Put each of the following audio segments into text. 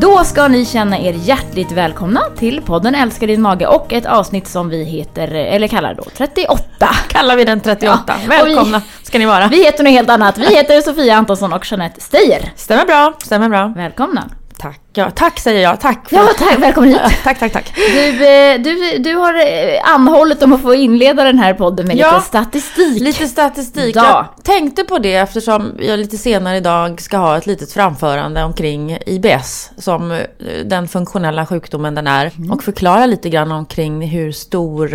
Då ska ni känna er hjärtligt välkomna till podden Älskar din mage och ett avsnitt som vi heter, eller kallar då 38. Kallar vi den 38. Ja, Välkomna ska ni vara. Vi heter något helt annat. Vi heter Sofia Antonsson och Jeanette Steyer. Stämmer bra, stämmer bra. Välkomna. Tack, ja, tack säger jag. Tack. för- Ja, tack. Välkommen hit. tack, tack, tack. Du, eh, du, du har eh, anhållit om att få inleda den här podden med Ja, lite statistik. Lite statistik. Ja. Jag tänkte på det eftersom jag lite senare idag ska ha ett litet framförande omkring IBS som eh, den funktionella sjukdomen den är och förklara lite grann omkring hur stor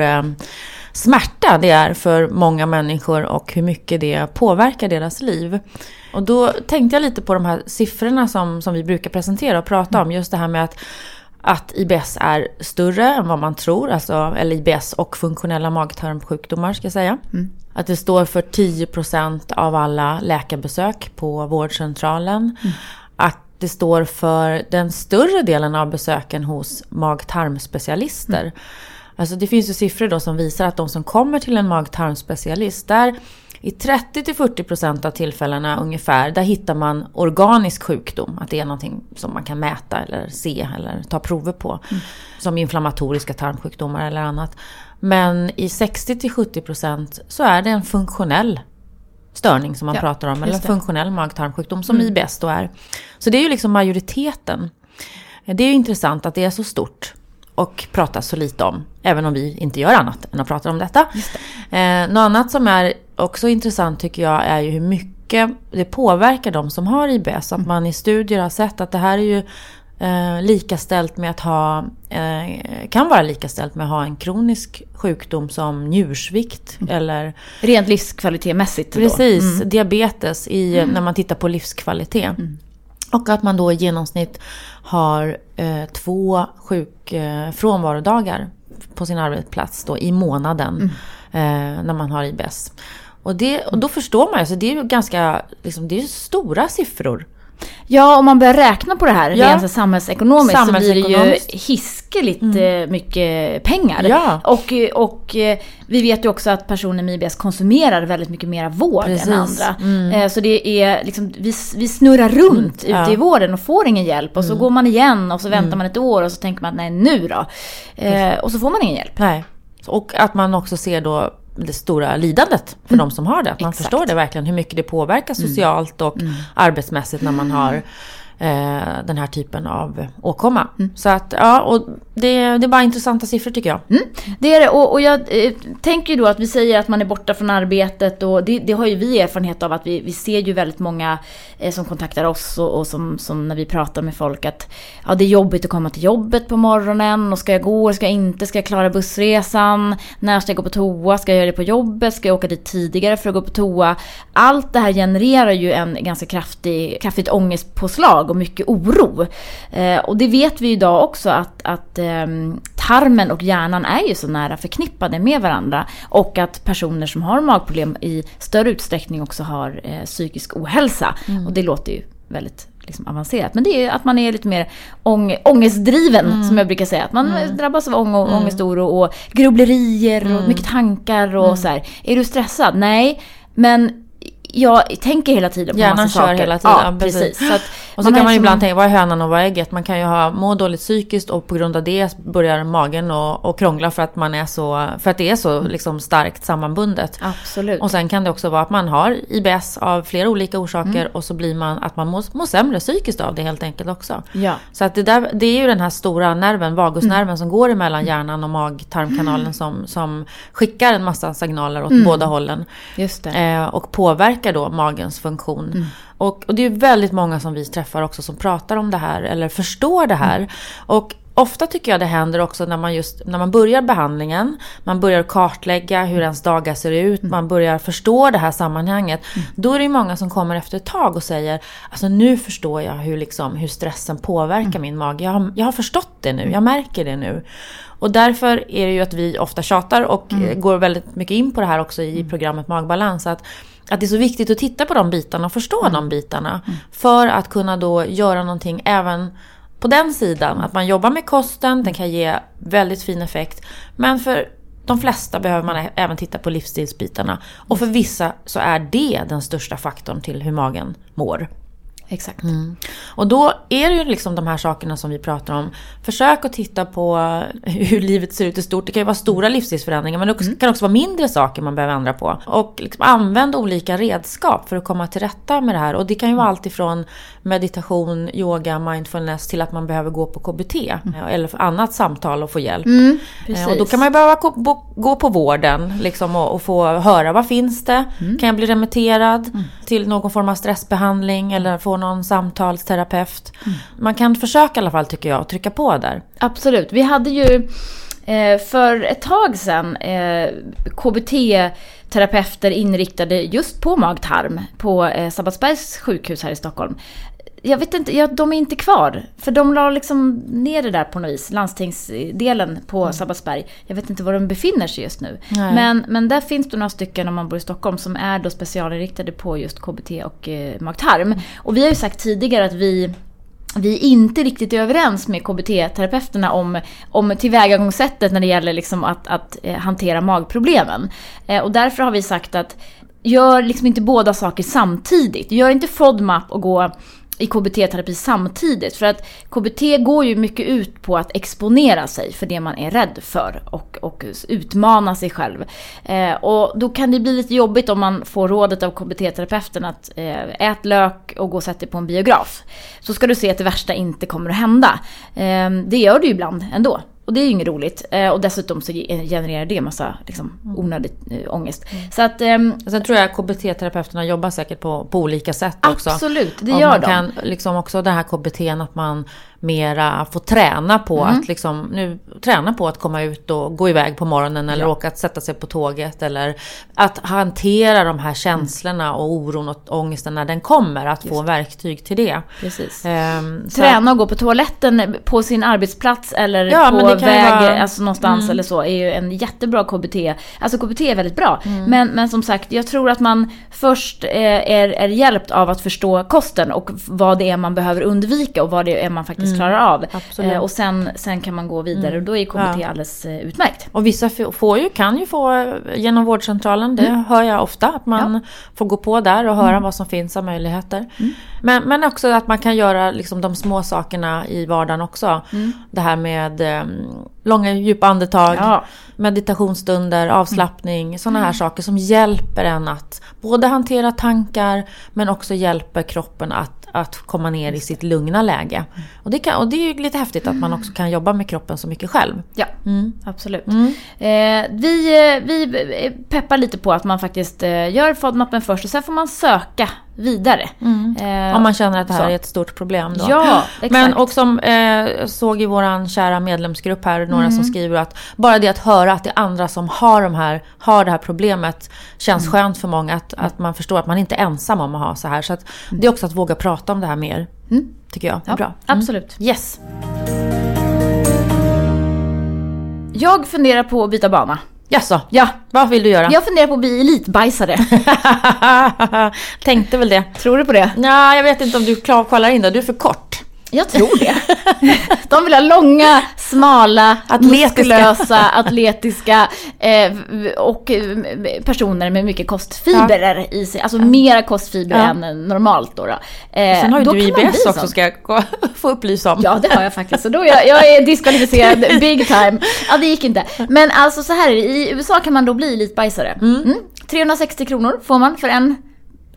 smärta det är för många människor och hur mycket det påverkar deras liv. Och då tänkte jag lite på de här siffrorna som, som vi brukar presentera och prata om. Just det här med att att IBS är större än vad man tror, alltså, eller IBS och funktionella magtarmsjukdomar ska jag säga. Att det står för 10% av alla läkarbesök på vårdcentralen. Att det står för den större delen av besöken hos mag-tarmspecialister. Alltså det finns ju siffror då som visar att de som kommer till en mag-tarmspecialist, där i 30-40% av tillfällena ungefär, där hittar man organisk sjukdom. Att det är någonting som man kan mäta eller se eller ta prover på. Som inflammatoriska tarmsjukdomar eller annat. Men i 60-70% så är det en funktionell störning som man Ja, pratar om. Eller en. Mm. funktionell mag-tarmsjukdom som IBS då är. Så det är ju liksom majoriteten. Det är ju intressant att det är så stort och pratas så lite om. Även om vi inte gör annat än att prata om detta. Eh, något annat som är också intressant tycker jag är ju hur mycket det påverkar de som har IBS. Att man i studier har sett att det här är ju eh, likaställt med att ha, eh, kan vara likaställt med att ha en kronisk sjukdom som njursvikt eller Rent livskvalitetmässigt. Precis, diabetes i, när man tittar på livskvalitet. Och att man då i genomsnitt har eh, två sjuk, eh, på sin arbetsplats då, i månaden eh, när man har IBS. Och, det, och då förstår man ju, så det är ju ganska liksom, det är stora siffror. Ja, om man börjar räkna på det här Ja. rent så samhällsekonomiskt, så blir det ju Samhällsekonomiskt. hiskeligt eh, mycket pengar. Ja. Och, och eh, vi vet ju också att personer med IBS konsumerar väldigt mycket mer vård Precis. än andra. Eh, Så det är liksom, vi, vi snurrar runt ute ja. i vården och får ingen hjälp. Och så går man igen och så väntar man ett år och så tänker man att nej nu då. Eh, och så får man ingen hjälp. Nej. Och att man också ser då det stora lidandet för de som har det. Att man Exakt. förstår det verkligen, hur mycket det påverkar socialt och arbetsmässigt när man har eh, den här typen av åkomma. Så att, ja, och det, det är bara intressanta siffror tycker jag. Det är det. Och, och jag eh, tänker ju då att vi säger att man är borta från arbetet och det, det har ju vi erfarenhet av att vi, vi ser ju väldigt många eh, som kontaktar oss och, och som, som när vi pratar med folk att ja, det är jobbigt att komma till jobbet på morgonen och ska jag gå, ska jag inte, ska jag klara bussresan, när ska jag gå på toa, ska jag göra det på jobbet, ska jag åka dit tidigare för att gå på toa. Allt det här genererar ju en ganska kraftig, kraftigt ångestpåslag och mycket oro. Eh, och det vet vi idag också att, att ehm, tarmen och hjärnan är ju så nära förknippade med varandra. Och att personer som har magproblem i större utsträckning också har eh, psykisk ohälsa. Och det låter ju väldigt liksom, avancerat. Men det är ju att man är lite mer ång ångestdriven, som jag brukar säga. Att man drabbas av ång och ångestoro och grubblerier och mycket tankar och så här. Är du stressad? Nej, men jag tänker hela tiden på Hjärnan massa kör saker. hela tiden, Ja, precis. precis. Att Och så har kan man liksom- ibland tänka, vad är hönan och vad är ägget? Man kan ju ha, må dåligt psykiskt och på grund av det börjar magen och, och krångla för att, man är så, för att det är så liksom starkt sammanbundet. Absolut. Och sen kan det också vara att man har IBS av flera olika orsaker och så blir man att man mår, mår sämre psykiskt av det helt enkelt också. Ja. Så att det, där, det är ju den här stora nerven, vagusnerven, som går emellan hjärnan och mag-tarmkanalen som, som skickar en massa signaler åt båda hållen. Just det. Eh, och påverkar då magens funktion. Och, och det är väldigt många som vi träffar också som pratar om det här eller förstår det här. Och ofta tycker jag det händer också när man just när man börjar behandlingen, man börjar kartlägga hur ens dagar ser ut, man börjar förstå det här sammanhanget. Då är det många som kommer efter ett tag och säger, alltså nu förstår jag hur, liksom, hur stressen påverkar min mage. Jag har, jag har förstått det nu, jag märker det nu. Och därför är det ju att vi ofta tjatar och eh, går väldigt mycket in på det här också i programmet Magbalans. Att, att det är så viktigt att titta på de bitarna och förstå de bitarna. För att kunna då göra någonting även på den sidan. Att man jobbar med kosten, den kan ge väldigt fin effekt. Men för de flesta behöver man även titta på livsstilsbitarna. Och för vissa så är det den största faktorn till hur magen mår. Exakt. Mm. Och då är det ju liksom de här sakerna som vi pratar om. Försök att titta på hur livet ser ut i stort. Det kan ju vara stora livsstilsförändringar men det Mm. kan också vara mindre saker man behöver ändra på. Och liksom använd olika redskap för att komma till rätta med det här. Och det kan ju vara allt ifrån meditation, yoga, mindfulness till att man behöver gå på KBT. Eller för annat samtal och få hjälp. Mm, Eh. Och då kan man ju behöva gå, på vården liksom, och, och få höra vad finns det? Mm. Kan jag bli remitterad till någon form av stressbehandling eller få någon samtalsterapeut? Mm. Man kan försöka i alla fall tycker jag att trycka på där. Absolut. Vi hade ju eh, för ett tag sedan eh, KBT-terapeuter inriktade just på mag-tarm på eh, Sabbatsbergs sjukhus här i Stockholm. Jag vet inte, ja, de är inte kvar. För de la liksom ner det där på något vis, landstingsdelen på Sabbatsberg. Jag vet inte var de befinner sig just nu. Nej. Men, men där finns det några stycken om man bor i Stockholm som är då specialinriktade på just KBT och eh, mag-tarm. Och vi har ju sagt tidigare att vi vi är inte riktigt överens med KBT-terapeuterna om, om tillvägagångssättet när det gäller liksom att, att eh, hantera magproblemen. Eh, och därför har vi sagt att gör liksom inte båda saker samtidigt. Gör inte FODMAP och gå i KBT-terapi samtidigt. För att KBT går ju mycket ut på att exponera sig för det man är rädd för och, och utmana sig själv. Eh, och då kan det bli lite jobbigt om man får rådet av KBT-terapeuten att eh, ät lök och gå och sätt dig på en biograf. Så ska du se att det värsta inte kommer att hända. Eh, det gör det ju ibland ändå. Och det är ju inget roligt. Eh, och dessutom så ge- genererar det massa liksom, onödig eh, ångest. Så att Och Sen tror jag KBT-terapeuterna jobbar säkert på, på olika sätt också. absolut, det Och gör man de. kan liksom också det här KBT att man mera får träna på Mm. att liksom, nu träna på att komma ut och gå iväg på morgonen eller åka att sätta sig på tåget eller att hantera de här känslorna och oron och ångesten när den kommer, att få verktyg till det. Precis. Så Träna och gå på toaletten på sin arbetsplats eller Ja, på väg vara- Mm. alltså någonstans eller så är ju en jättebra KBT. Alltså KBT är väldigt bra. Mm. Men, men som sagt, jag tror att man först eh, är, är hjälpt av att förstå kosten och vad det är man behöver undvika och vad det är man faktiskt klarar av. Mm. Absolut. Mm. Eh, och sen, sen kan man gå vidare och då är KBT Ja. alldeles eh, utmärkt. Och vissa får ju, kan ju få eh, genom vårdcentralen, det hör jag ofta, att man får gå på där och höra vad som finns av möjligheter. Men, men också att man kan göra liksom de små sakerna i vardagen också. Det här med eh, långa djupa andetag, Ja. meditationsstunder, avslappning, sådana här saker som hjälper en att både hantera tankar men också hjälper kroppen att, att komma ner i sitt lugna läge. Och det, kan, och det är ju lite häftigt att man också kan jobba med kroppen så mycket själv. Ja, Mm. absolut. Eh, vi, eh, vi eh, peppar lite på att man faktiskt eh, gör FODMAPen först och sen får man söka vidare. Eh, Om man känner att det här så. är ett stort problem då. Ja, exakt. Men och som eh, såg i våran kära medlemsgrupp här, några Mm. som skriver att bara det att höra att det är andra som har, de här, har det här problemet känns Mm. skönt för många. Att, att man förstår att man inte är ensam om att ha så här. Så att det är också att våga prata om det här mer. Tycker jag. Mm. Ja, Bra. Mm. Absolut. Yes. Jag funderar på att byta bana. Jaså, Ja, vad vill du göra? jag funderar på att bli elitbajsare. Tänkte väl det. Tror du på det? Ja, jag vet inte om du kollar in det. Du är för kort. Jag tror det. De vill ha långa, smala, muskulösa, atletiska eh, och eh, personer med mycket kostfibrer i sig. Alltså mera kostfibrer Ja. än normalt då. då. Eh, Sen har ju du IBS också sån. ska jag få upplysa om. Ja, det har jag faktiskt. Så då jag, jag är diskvalificerad big time. Ja, det gick inte. Men alltså så här är det. I USA kan man då bli elitbajsare. Mm. 360 kronor får man för en...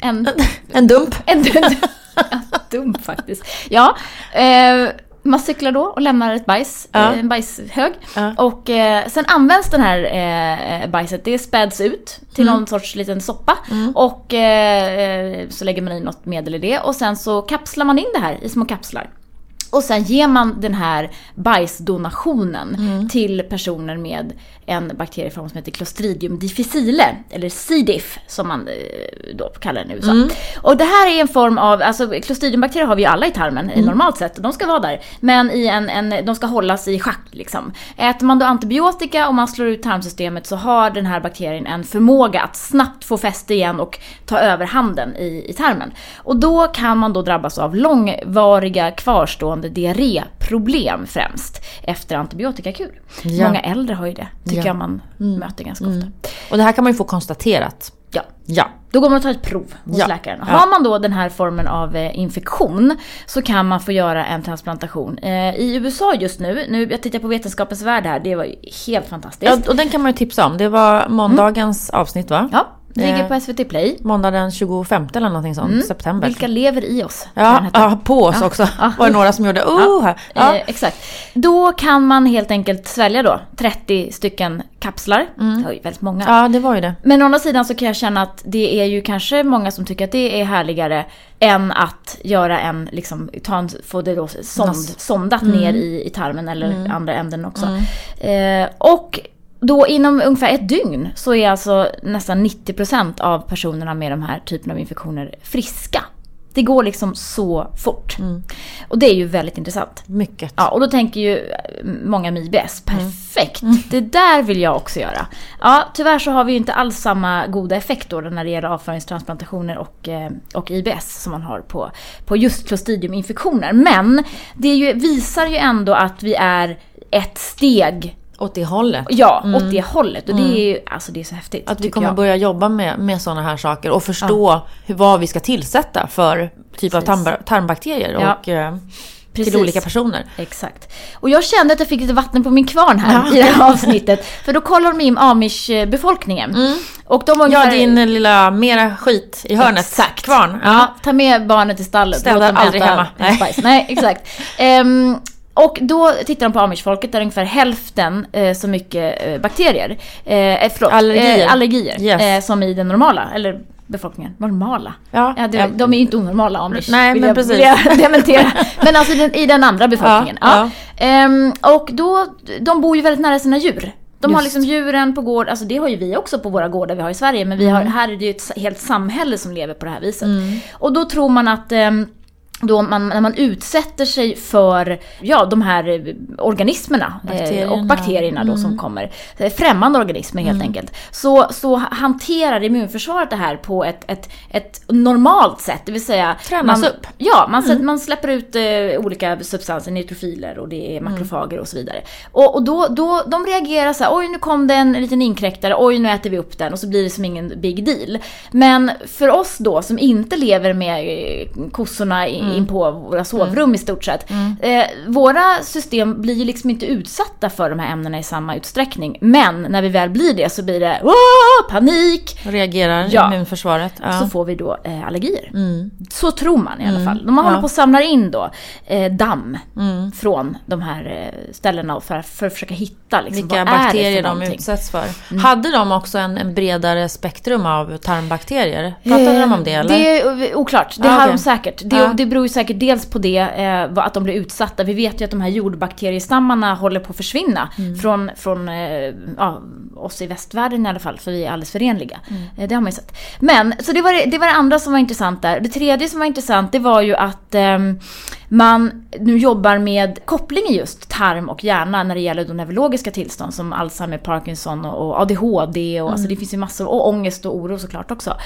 En, En dump. en ja, dum faktiskt. Ja, eh, man cyklar då och lämnar ett bajs, Ja. eh, en bajshög. Ja. Och eh, sen används den här eh, bajset, det späds ut till någon sorts liten soppa. Och eh, så lägger man i något medel i det och sen så kapslar man in det här i små kapslar. Och sen ger man den här bajsdonationen till personer med en bakterieform som heter Clostridium difficile, eller C. diff som man eh, då kallar den i USA. Och det här är en form av, alltså Clostridiumbakterier har vi ju alla i tarmen i normalt sett, de ska vara där. Men i en, en, de ska hållas i schack liksom. Äter man då antibiotika och man slår ut tarmsystemet så har den här bakterien en förmåga att snabbt få fäste igen och ta över handen i, i tarmen. Och då kan man då drabbas av långvariga kvarstående diarréproblem främst efter antibiotikakur. Ja. Många äldre har ju det, tycker Ja. Mm. jag man möter ganska ofta. Och det här kan man ju få konstaterat. Ja. Ja. Då går man och tar ett prov hos Ja. läkaren. Ja. Har man då den här formen av eh, infektion så kan man få göra en transplantation. Eh, I USA just nu, nu, jag tittar på Vetenskapens Värld här, det var ju helt fantastiskt. ja, och den kan man ju tipsa om. Det var måndagens avsnitt va? Ja, ligger Eh, på SVT Play. Måndag den 25 eller någonting sånt, september. Vilka lever i oss? Ja, ja, på oss också. Ja. var det några som gjorde oh! Ja. Eh, exakt. Då kan man helt enkelt svälja då 30 stycken kapslar. Det var ju väldigt många. ja, det var ju det. Men å andra sidan så kan jag känna att det är ju kanske många som tycker att det är härligare än att göra en, liksom, ta en, få det då sond, sondat Mm. ner i, i tarmen eller andra änden också. Eh, och då inom ungefär ett dygn så är alltså nästan 90% av personerna med de här typen av infektioner friska. Det går liksom så fort. Mm. Och det är ju väldigt intressant. Mycket. Ja, och då tänker ju eh, många med IBS, perfekt, det där vill jag också göra. Ja, tyvärr så har vi ju inte alls samma goda effekt då när det gäller avföringstransplantationer och, eh, och IBS som man har på, på just clostridiuminfektioner. Men det ju, visar ju ändå att vi är ett steg, Åt det hållet. ja, åt det hållet. Och det är ju, alltså det är så häftigt. Att vi kommer jag. börja jobba med, med sådana här saker och förstå hur, vad vi ska tillsätta för typ av Precis. tarmba- tarmbakterier Ja. och, eh, Precis. till olika personer. Exakt. Och jag kände att jag fick lite vatten på min kvarn här i det här avsnittet. För då kollar de in amish-befolkningen. Och de var Ja, din lilla mera skit i hörnet. Exakt. Kvarn. Ja, ta med barnet till stallet. Städar aldrig hemma. Spice. Nej, exakt. Ehm, och då tittar de på amishfolket där ungefär hälften eh, så mycket eh, bakterier, eh, förlåt, Allergier. eh, allergier Yes. eh, som i den normala, eller befolkningen, normala. Ja, Ja, det, ja. de är ju inte onormala amish. Nej, vill men jag, precis. Vill jag dementera. Men alltså i den, i den andra befolkningen. Ja, Ehm, och då, de bor ju väldigt nära sina djur. De har Just. liksom djuren på gård, alltså det har ju vi också på våra gårdar vi har i Sverige, men vi har, Mm. här är det ju ett helt samhälle som lever på det här viset. Och då tror man att ehm, då man, när man utsätter sig för ja, de här eh, organismerna eh, Bakterierna. och bakterierna då Mm. som kommer, eh, främmande organismer helt enkelt, så, så hanterar immunförsvaret det här på ett, ett, ett normalt sätt. Det vill säga... Tränas man, upp. Ja, man, sätter, man släpper ut eh, olika substanser, neutrofiler och det är Mm. makrofager och så vidare. Och, och då, då, de reagerar så här, oj nu kom det en liten inkräktare, oj nu äter vi upp den och så blir det som ingen big deal. Men för oss då som inte lever med eh, kossorna i- in på våra sovrum i stort sett. Eh, våra system blir ju liksom inte utsatta för de här ämnena i samma utsträckning. Men när vi väl blir det så blir det "Åh, panik! Reagerar Ja. immunförsvaret. Ja. Så får vi då eh, allergier. Mm. Så tror man i alla fall. De håller Ja. på och samlar in då eh, damm Mm. från de här eh, ställena för, för att försöka hitta liksom, Vilka bakterier de utsätts för. Hade de också en, en bredare spektrum av tarmbakterier? Pratade de om det eller? Det är eh, oklart, det Ah, har okej. de säkert. Det, Ja. det beror ju säkert dels på det, eh, att de blir utsatta. Vi vet ju att de här jordbakteriestammarna håller på att försvinna Mm. från, från eh, ja, oss i västvärlden i alla fall, för vi är alldeles förenliga. Mm. Eh, det har man ju sett. Men, så det var det, det var det andra som var intressant där. Det tredje som var intressant, det var ju att ehm, man nu jobbar med kopplingen just tarm och hjärna när det gäller de neurologiska tillstånd som Alzheimer, Parkinson och ADHD och alltså det finns ju massor, och ångest och oro såklart också.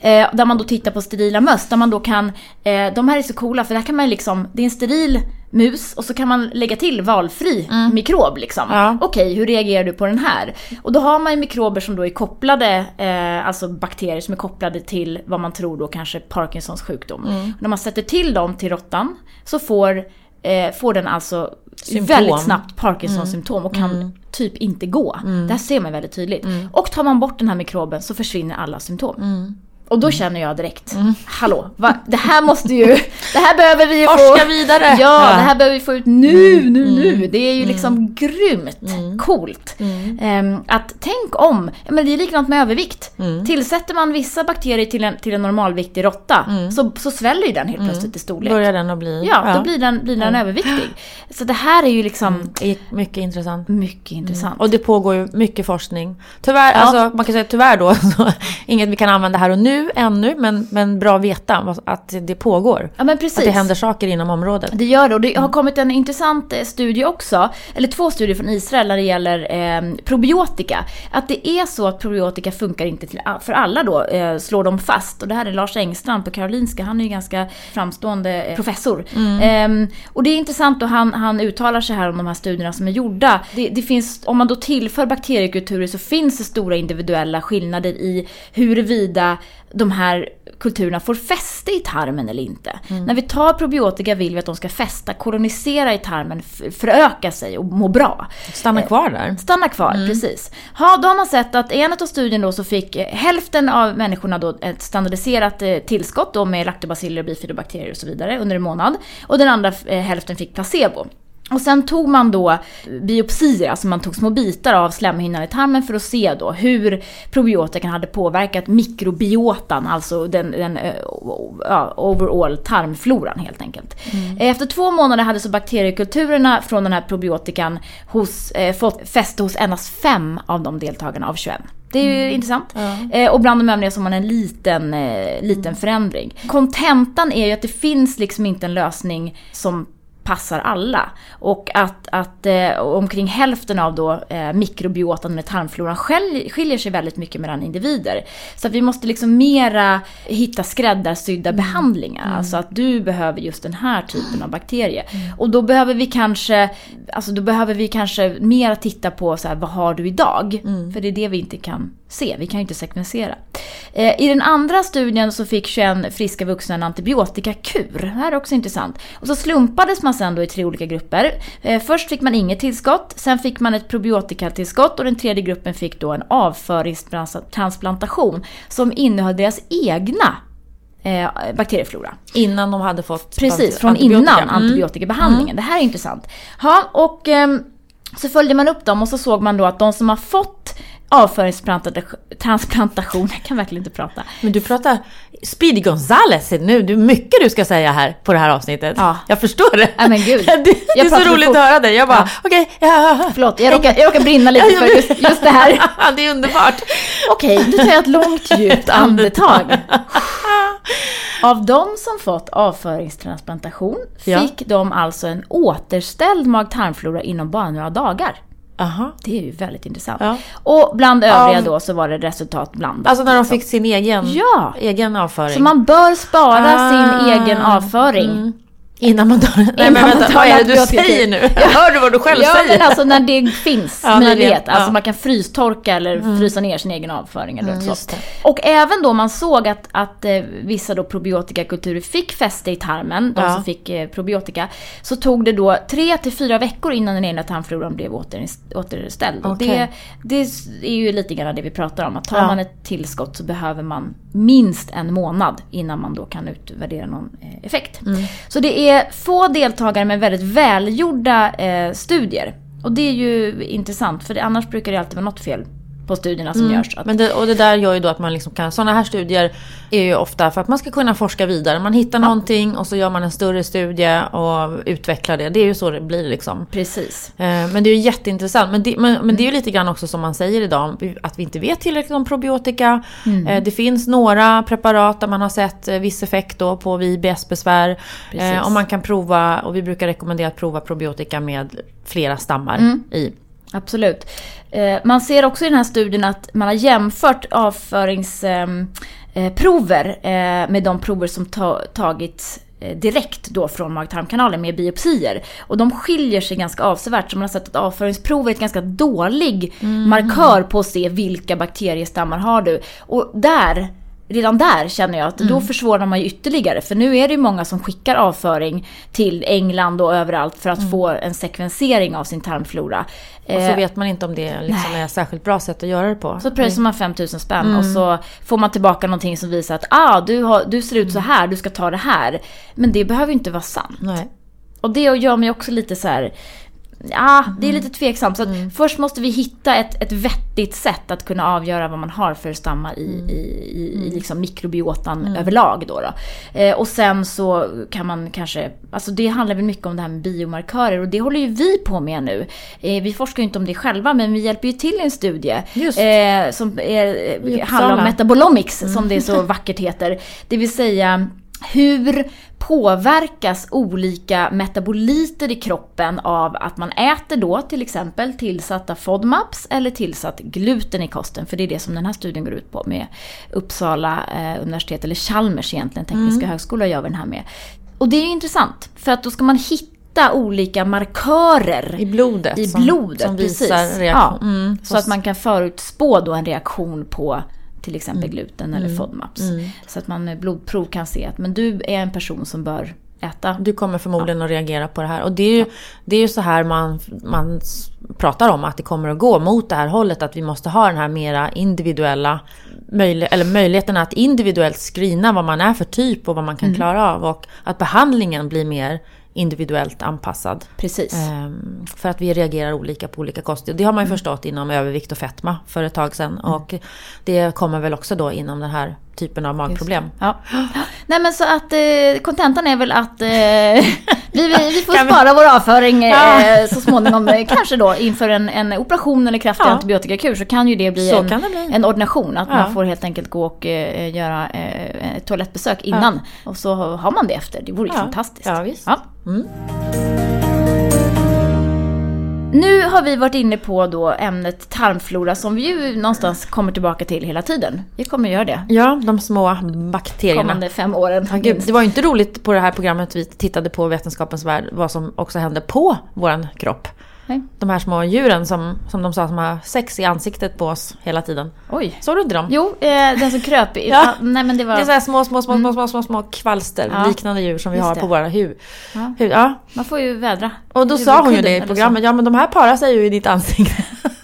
Eh, där man då tittar på sterila möss, där man då kan, eh, de här är så coola för där kan man liksom, det är en steril mus och så kan man lägga till valfri mikrob liksom. Ja. Okej, hur reagerar du på den här? Och då har man ju mikrober som då är kopplade, eh, alltså bakterier som är kopplade till vad man tror då kanske Parkinsons sjukdom. Och när man sätter till dem till råttan så får, eh, får den alltså Symptom. väldigt snabbt Parkinsons symptom och kan typ inte gå. Det här ser man väldigt tydligt. Och tar man bort den här mikroben så försvinner alla symptom. Och då känner jag direkt, hallå, va? det här måste ju, det här behöver vi ju få... Forska vidare! Ja, Ja. det här behöver vi få ut nu, nu, nu. Det är ju liksom grymt coolt. Ehm, att tänk om, ja, men det är likadant med övervikt. Tillsätter man vissa bakterier till en, till en normalviktig råtta så, så sväller ju den helt plötsligt i storlek. Börjar den att bli... Ja, då blir den, blir den överviktig. Så det här är ju liksom mycket intressant. mycket intressant. Och det pågår ju mycket forskning. Tyvärr, alltså man kan säga tyvärr då, inget vi kan använda här och nu ännu, men, men bra att veta att det pågår. Ja men precis. Att det händer saker inom området. Det gör det och det har kommit en intressant eh, studie också, eller två studier från Israel när det gäller eh, probiotika. Att det är så att probiotika funkar inte till, för alla då, eh, slår de fast. Och det här är Lars Engstrand på Karolinska, han är ju ganska framstående eh, professor. Mm. Eh, och det är intressant och han, han uttalar sig här om de här studierna som är gjorda. Det, det finns, om man då tillför bakteriekulturer så finns det stora individuella skillnader i huruvida de här kulturerna får fäste i tarmen eller inte. Mm. När vi tar probiotika vill vi att de ska fästa, kolonisera i tarmen, föröka sig och må bra. Stanna kvar där. Stanna kvar, mm. precis. Ha, då har man sett att i en av studierna då så fick eh, hälften av människorna då ett standardiserat eh, tillskott då med laktobaciller, bifidobakterier och så vidare under en månad. Och den andra eh, hälften fick placebo. Och sen tog man då biopsier, alltså man tog små bitar av slemhinnan i tarmen för att se då hur probiotikan hade påverkat mikrobiotan, alltså den, den uh, overall tarmfloran helt enkelt. Mm. Efter två månader hade så bakteriekulturerna från den här probiotikan hos, eh, fått fäste hos endast fem av de deltagarna av 21. Det är ju mm. intressant. Ja. Eh, och bland de övriga så har man en liten, eh, liten mm. förändring. Kontentan är ju att det finns liksom inte en lösning som passar alla. Och att, att eh, omkring hälften av då, eh, mikrobiotan eller tarmfloran skiljer sig väldigt mycket mellan individer. Så vi måste liksom mera hitta skräddarsydda mm. behandlingar. Mm. Alltså att du behöver just den här typen av bakterie. Mm. Och då behöver vi kanske, alltså då behöver vi kanske mera titta på så här, vad har du idag? Mm. För det är det vi inte kan se, vi kan ju inte sekvensera. Eh, I den andra studien så fick 21 friska vuxna en antibiotikakur. Det här är också intressant. Och så slumpades man sen då i tre olika grupper. Eh, först fick man inget tillskott, sen fick man ett probiotikatillskott och den tredje gruppen fick då en avföringstransplantation som innehöll deras egna eh, bakterieflora. Innan de hade fått Precis, från antibiotika. innan mm. antibiotikabehandlingen. Mm. Det här är intressant. Ja, och eh, så följde man upp dem och så såg man då att de som har fått avföringstransplantation, jag kan verkligen inte prata. Men du pratar Speedy Gonzales nu, det är mycket du ska säga här på det här avsnittet. Ja. Jag förstår det. Ja, men gud. det, det är så roligt fort. att höra dig. Jag bara, ja. okej. Okay, ja. Förlåt, jag råkar, jag råkar brinna lite för just, just det här. det är underbart. Okej, nu tar jag ett långt djupt andetag. Av de som fått avföringstransplantation fick de alltså en återställd mag-tarmflora inom bara några dagar. Aha. Det är ju väldigt intressant. Ja. Och bland övriga um, då så var det resultat blandat. Alltså när de fick sin egen, ja. egen avföring? Så man bör spara ah. sin egen avföring. Mm. Innan man tar Nej men vänta, vad är det du säger nu? Jag hörde vad du själv ja, säger. Ja men alltså när det finns ja, möjlighet. Det, ja. Alltså man kan frystorka eller mm. frysa ner sin egen avföring eller mm, så. Och även då man såg att, att eh, vissa då probiotikakulturer fick fäste i tarmen, de ja. som fick eh, probiotika. Så tog det då tre till fyra veckor innan den egna tarmfloran blev åter, återställd. Okay. det, det är ju lite grann det vi pratar om. Att tar man ett tillskott så behöver man minst en månad innan man då kan utvärdera någon eh, effekt. Mm. Så det är är få deltagare med väldigt välgjorda eh, studier. Och det är ju intressant för det, annars brukar det alltid vara något fel på studierna som mm. görs. Men det, och det där gör ju då att man liksom kan, sådana här studier är ju ofta för att man ska kunna forska vidare. Man hittar ja. någonting och så gör man en större studie och utvecklar det. Det är ju så det blir liksom. Precis. Eh, men det är ju jätteintressant. Men det, men, men det är ju lite grann också som man säger idag, att vi inte vet tillräckligt om probiotika. Mm. Eh, det finns några preparat där man har sett eh, viss effekt då på IBS-besvär. Och man kan prova, och vi brukar rekommendera att prova probiotika med flera stammar mm. i. Absolut. Eh, man ser också i den här studien att man har jämfört avföringsprover eh, med de prover som tagits eh, direkt då från mag-tarmkanalen med biopsier. Och de skiljer sig ganska avsevärt. Så man har sett att avföringsprover är ett ganska dålig mm. markör på att se vilka bakteriestammar har du. Och där redan där känner jag att mm. då försvårar man ju ytterligare. För nu är det ju många som skickar avföring till England och överallt för att mm. få en sekvensering av sin tarmflora. Och så eh, vet man inte om det liksom är ett särskilt bra sätt att göra det på. Så pröjsar man 5000 spänn mm. och så får man tillbaka någonting som visar att ah, du, har, du ser ut så här, du ska ta det här. Men det behöver ju inte vara sant. Nej. Och det gör mig också lite så här, ja, det är lite tveksamt. Så mm. först måste vi hitta ett, ett vettigt sätt att kunna avgöra vad man har för stammar i, mm. i, i, i mm. liksom mikrobiotan mm. överlag. Då, då. Eh, och sen så kan man kanske, alltså det handlar väl mycket om det här med biomarkörer och det håller ju vi på med nu. Eh, vi forskar ju inte om det själva men vi hjälper ju till i en studie eh, som är, handlar om metabolomics som det så vackert heter. Det vill säga hur påverkas olika metaboliter i kroppen av att man äter då till exempel tillsatta FODMAPs eller tillsatt gluten i kosten. För det är det som den här studien går ut på med Uppsala eh, universitet, eller Chalmers egentligen, Tekniska mm. högskola gör vi den här med. Och det är intressant, för att då ska man hitta olika markörer i blodet, i blodet som, som visar reaktion. Ja, mm. Så att man kan förutspå då en reaktion på till exempel mm. gluten eller mm. FODMAPs. Mm. Så att man med blodprov kan se att men du är en person som bör äta. Du kommer förmodligen ja. att reagera på det här. Och det är ju, det är ju så här man, man pratar om att det kommer att gå mot det här hållet. Att vi måste ha den här mera individuella möjlig, eller möjligheten att individuellt screena vad man är för typ och vad man kan mm. klara av. Och att behandlingen blir mer individuellt anpassad. Precis. Ehm, för att vi reagerar olika på olika koster. Det har man ju mm. förstått inom övervikt och fetma för ett tag sedan. Mm. Och det kommer väl också då inom den här typen av magproblem. Ja. Nej men så att eh, kontentan är väl att eh, vi, vi får spara vår avföring eh, så småningom. Eh, kanske då inför en, en operation eller kraftig ja. antibiotikakur så kan ju det bli, en, det bli. en, ordination. Att man får helt enkelt gå och eh, göra eh, ett toalettbesök innan. Och så har man det efter. Det vore ju fantastiskt. Ja, visst. Mm. Nu har vi varit inne på då ämnet tarmflora som vi ju någonstans kommer tillbaka till hela tiden. Vi kommer göra det. Ja, de små bakterierna. Kommande fem åren. Ja, gud, det var ju inte roligt på det här programmet vi tittade på Vetenskapens Värld vad som också hände på våran kropp. Nej. De här små djuren som, som de sa som har sex i ansiktet på oss hela tiden. Oj. Såg du inte dem? Jo, eh, den som kröp i... ja. nej, men det, var... det är så här små, små, små, mm. små, små, små kvalster, ja. liknande djur som vi Just har det. på våra huvud. Ja. ja. Man får ju vädra. Och då sa hon ju det i programmet, ja men de här parar sig ju i ditt ansikte.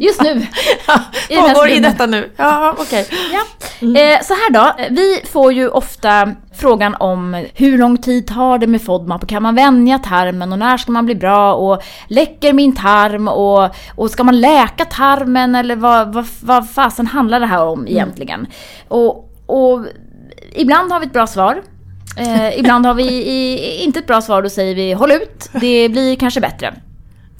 Just nu. ja, pågår i detta nu. Ja, okej. Okay. Ja. Mm. Eh, så här då, vi får ju ofta frågan om hur lång tid tar det med FODMAP? Kan man vänja tarmen och när ska man bli bra? Och läcker min tarm? Och, och ska man läka tarmen? Eller vad, vad, vad fasen handlar det här om mm. egentligen? Mm. Och, och ibland har vi ett bra svar. Eh, ibland har vi i, inte ett bra svar, då säger vi håll ut, det blir kanske bättre.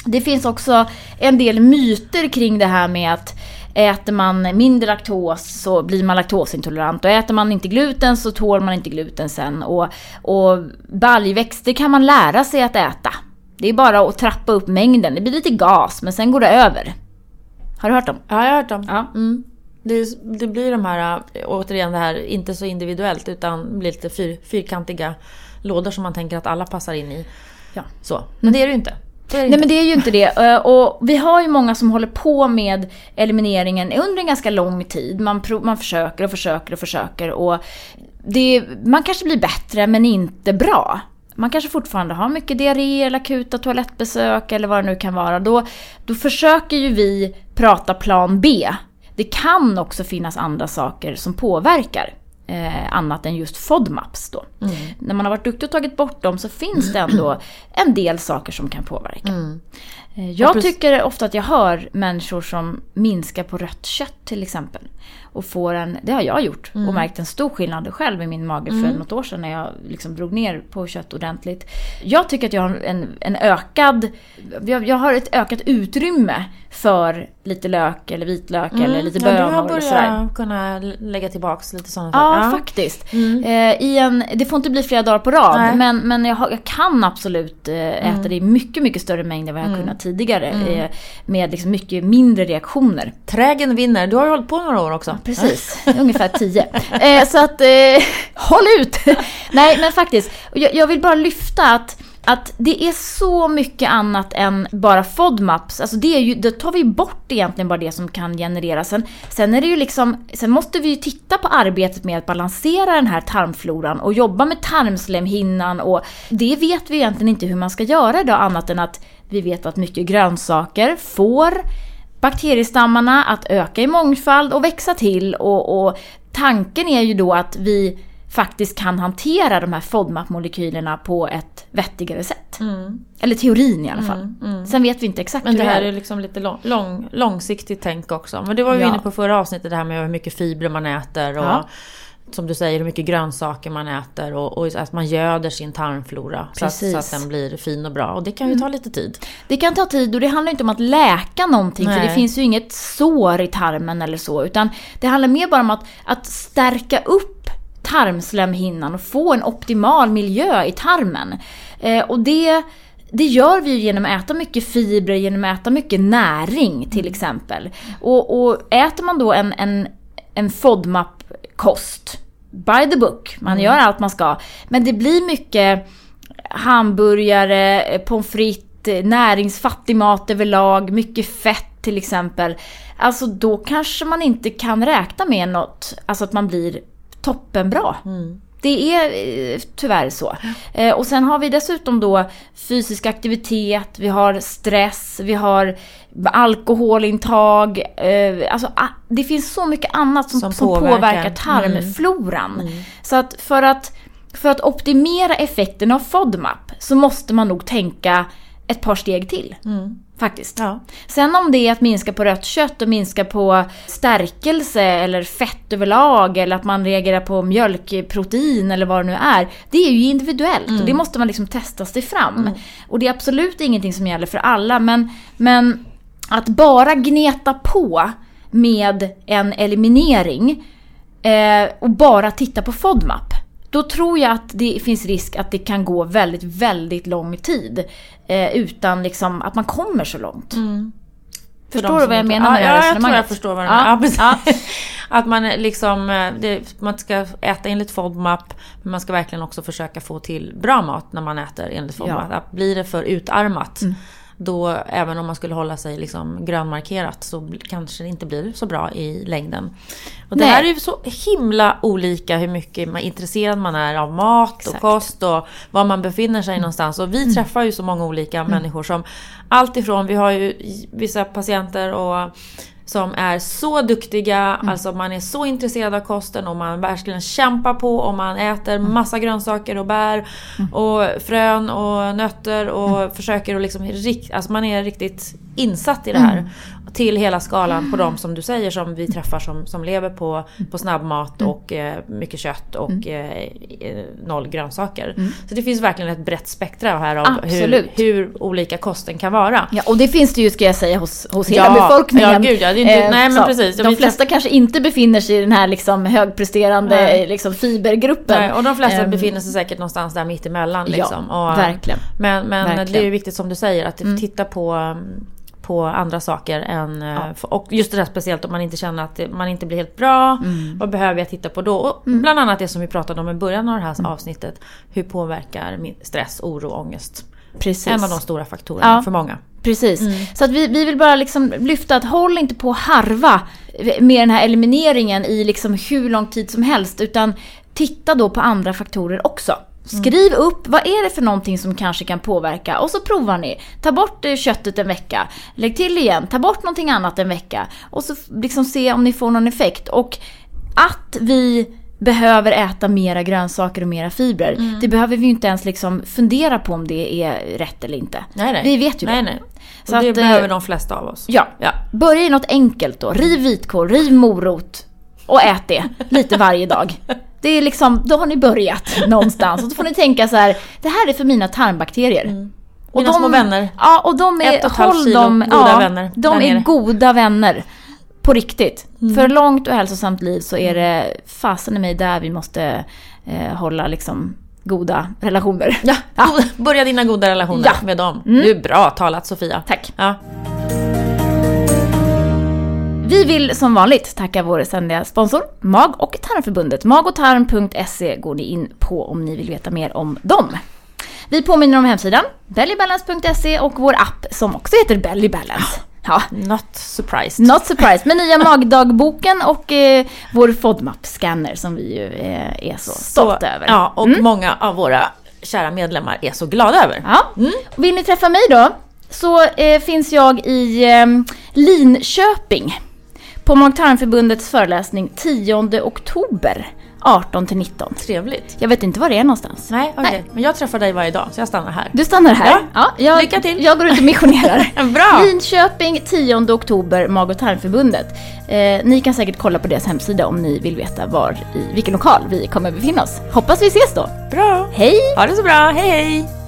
Det finns också en del myter kring det här med att äter man mindre laktos så blir man laktosintolerant och äter man inte gluten så tål man inte gluten sen. Och, och baljväxter kan man lära sig att äta. Det är bara att trappa upp mängden. Det blir lite gas men sen går det över. Har du hört dem? Ja, jag har hört dem. Ja. Mm. Det, det, blir de här, återigen det här, inte så individuellt utan blir lite fyr, fyrkantiga lådor som man tänker att alla passar in i. Ja. Så. Men det är det ju inte. Nej men det är ju inte det. Eh, och vi har ju många som håller på med elimineringen under en ganska lång tid. Man, man försöker och försöker och försöker. Och det, man kanske blir bättre men inte bra. Man kanske fortfarande har mycket diarré eller akuta toalettbesök eller vad det nu kan vara. Då, då försöker ju vi prata plan B. Det kan också finnas andra saker som påverkar eh, annat än just FODMAPs då. Mm. När man har varit duktig och tagit bort dem så finns det ändå en del saker som kan påverka. Mm. Eh, jag tycker ofta att jag hör människor som minskar på rött kött till exempel och får en, det har jag gjort mm. och märkt en stor skillnad själv i min mage för mm. något år sedan när jag liksom drog ner på kött ordentligt. Jag tycker att jag har en, en ökad, jag, jag har ett ökat utrymme för lite lök eller vitlök mm. eller lite bönor. Ja, du har börjat kunna lägga tillbaks lite sådana saker. Ja, faktiskt. Mm. Eh, i en, det får inte bli flera dagar på rad men, men jag, har, jag, kan absolut eh, äta mm. det i mycket, mycket större mängd än vad jag mm. kunnat tidigare. Eh, med liksom mycket mindre reaktioner. Trägen vinner. Du har ju hållit på några år också. Precis, ungefär tio. Eh, så att, eh, håll ut! Nej men faktiskt, jag, jag vill bara lyfta att att det är så mycket annat än bara FODMAPs. Alltså det är ju, då tar vi bort egentligen bara det som kan genereras. Sen, sen är det ju liksom, sen måste vi ju titta på arbetet med att balansera den här tarmfloran och jobba med tarmslemhinnan och det vet vi egentligen inte hur man ska göra idag annat än att vi vet att mycket grönsaker får bakteriestammarna att öka i mångfald och växa till och, och tanken är ju då att vi faktiskt kan hantera de här FODMAP-molekylerna på ett vettigare sätt. Mm. Eller teorin i alla fall. Mm, mm. Sen vet vi inte exakt Men hur det här är. är liksom lite lång, lång, långsiktigt tänk också. Men det var vi ja. inne på förra avsnittet, det här med hur mycket fibrer man äter. Och ja som du säger, hur mycket grönsaker man äter och, och att man göder sin tarmflora så att, så att, den blir fin och bra. Och det kan ju ta mm. lite tid. Det kan ta tid och det handlar inte om att läka någonting Nej. för det finns ju inget sår i tarmen eller så utan det handlar mer bara om att, att stärka upp tarmslemhinnan och få en optimal miljö i tarmen. Eh, och det, det gör vi genom att äta mycket fibrer, genom att äta mycket näring till exempel. Och, och äter man då en, en, en FODMAP-kost, by the book, man mm. gör allt man ska, men det blir mycket hamburgare, pommes frites, näringsfattig mat överlag, mycket fett till exempel. Alltså då kanske man inte kan räkna med något, alltså att man blir toppenbra. Mm. Det är eh, tyvärr så. Eh, och sen har vi dessutom då fysisk aktivitet, vi har stress, vi har alkoholintag. Eh, alltså, det finns så mycket annat som, som, som påverkar, påverkar tarmfloran. Mm. Mm. Så att för, att för att optimera effekten av FODMAP så måste man nog tänka ett par steg till. Mm. Faktiskt. Ja. Sen om det är att minska på rött kött och minska på stärkelse eller fett överlag eller att man reagerar på mjölkprotein eller vad det nu är. Det är ju individuellt mm. och det måste man liksom testa sig fram. Mm. Och det är absolut ingenting som gäller för alla men, men att bara gneta på med en eliminering eh, och bara titta på FODMAP då tror jag att det finns risk att det kan gå väldigt, väldigt lång tid eh, utan liksom att man kommer så långt. Mm. Förstår du vad jag menar med ja, det jag tror jag förstår vad du menar. Ja, ja. Att man liksom, eh, det, man ska äta enligt FODMAP, men man ska verkligen också försöka få till bra mat när man äter enligt FODMAP. Ja. Blir det för utarmat, mm då även om man skulle hålla sig liksom grönmarkerat så kanske det inte blir så bra i längden. Och det här är ju så himla olika hur mycket man, intresserad man är av mat Exakt. och kost och var man befinner sig mm. någonstans. Och vi mm. träffar ju så många olika mm. människor som alltifrån, vi har ju vissa patienter och som är så duktiga, mm. alltså man är så intresserad av kosten och man verkligen kämpar på och man äter mm. massa grönsaker och bär mm. och frön och nötter och mm. försöker att liksom, alltså man är riktigt insatt i det här. Mm till hela skalan på de som du säger som vi träffar som, som lever på, på snabbmat mm. och eh, mycket kött och mm. eh, noll grönsaker. Mm. Så det finns verkligen ett brett spektra här av hur, hur, olika kosten kan vara. Ja, och det finns det ju ska jag säga hos, hos hela ja, befolkningen. Ja, gud ja. Det är inte, eh, nej, men precis. De flesta kanske inte befinner sig i den här liksom högpresterande liksom, fibergruppen. Nej, och de flesta um, befinner sig säkert någonstans där mittemellan. Liksom. Ja, och, verkligen. Men, men verkligen. det är ju viktigt som du säger att mm. titta på på andra saker än... Ja. Eh, och just det där speciellt om man inte känner att man inte blir helt bra. Mm. Vad behöver jag titta på då? Och mm. Bland annat det som vi pratade om i början av det här mm. avsnittet. Hur påverkar stress, oro och ångest? Precis. En av de stora faktorerna ja. för många. Precis. Mm. Så att vi, vi vill bara liksom lyfta att håll inte på att harva med den här elimineringen i liksom hur lång tid som helst. Utan titta då på andra faktorer också. Skriv upp vad är det för någonting som kanske kan påverka och så provar ni. Ta bort eh, köttet en vecka, lägg till igen, ta bort någonting annat en vecka och så liksom se om ni får någon effekt. Och att vi behöver äta mera grönsaker och mera fibrer. Mm. Det behöver vi ju inte ens liksom fundera på om det är rätt eller inte. Nej, nej. Vi vet ju nej, det. Nej. Så det att, behöver de flesta av oss. Ja. ja. Börja i något enkelt då. Riv vitkål, riv morot och ät det lite varje dag. Det är liksom, då har ni börjat någonstans. Och då får ni tänka så här, det här är för mina tarmbakterier. Mm. Och mina de, små vänner. Ja, och de är, Ett och håll kilo dem, goda ja, vänner. De är goda vänner. På riktigt. Mm. För långt och hälsosamt liv så är det fasen i mig där vi måste eh, hålla liksom goda relationer. Ja, ja. börja dina goda relationer ja. med dem. Mm. Du är bra talat Sofia. Tack. Ja. Vi vill som vanligt tacka vår ständiga sponsor Mag och tarmförbundet. Magotarm.se går ni in på om ni vill veta mer om dem. Vi påminner om hemsidan bellybalance.se och vår app som också heter Bellybalance. Ja. Not surprised. Not surprised. Med nya magdagboken och eh, vår FODMAP-scanner som vi ju eh, är så, så stolta över. Ja, och mm. många av våra kära medlemmar är så glada över. Ja. Mm. Vill ni träffa mig då? Så eh, finns jag i eh, Linköping på Mag-Tarmförbundets föreläsning 10 oktober 18 till 19. Trevligt. Jag vet inte var det är någonstans. Nej. Okay. Men jag träffar dig varje dag, så jag stannar här. Du stannar här? Ja. ja jag, Lycka till. Jag går ut och missionerar. Bra! Linköping 10 oktober, Mag och tarmförbundet. Eh, ni kan säkert kolla på deras hemsida om ni vill veta var, i vilken lokal vi kommer befinna oss. Hoppas vi ses då. Bra! Hej! Ha det så bra, hej hej!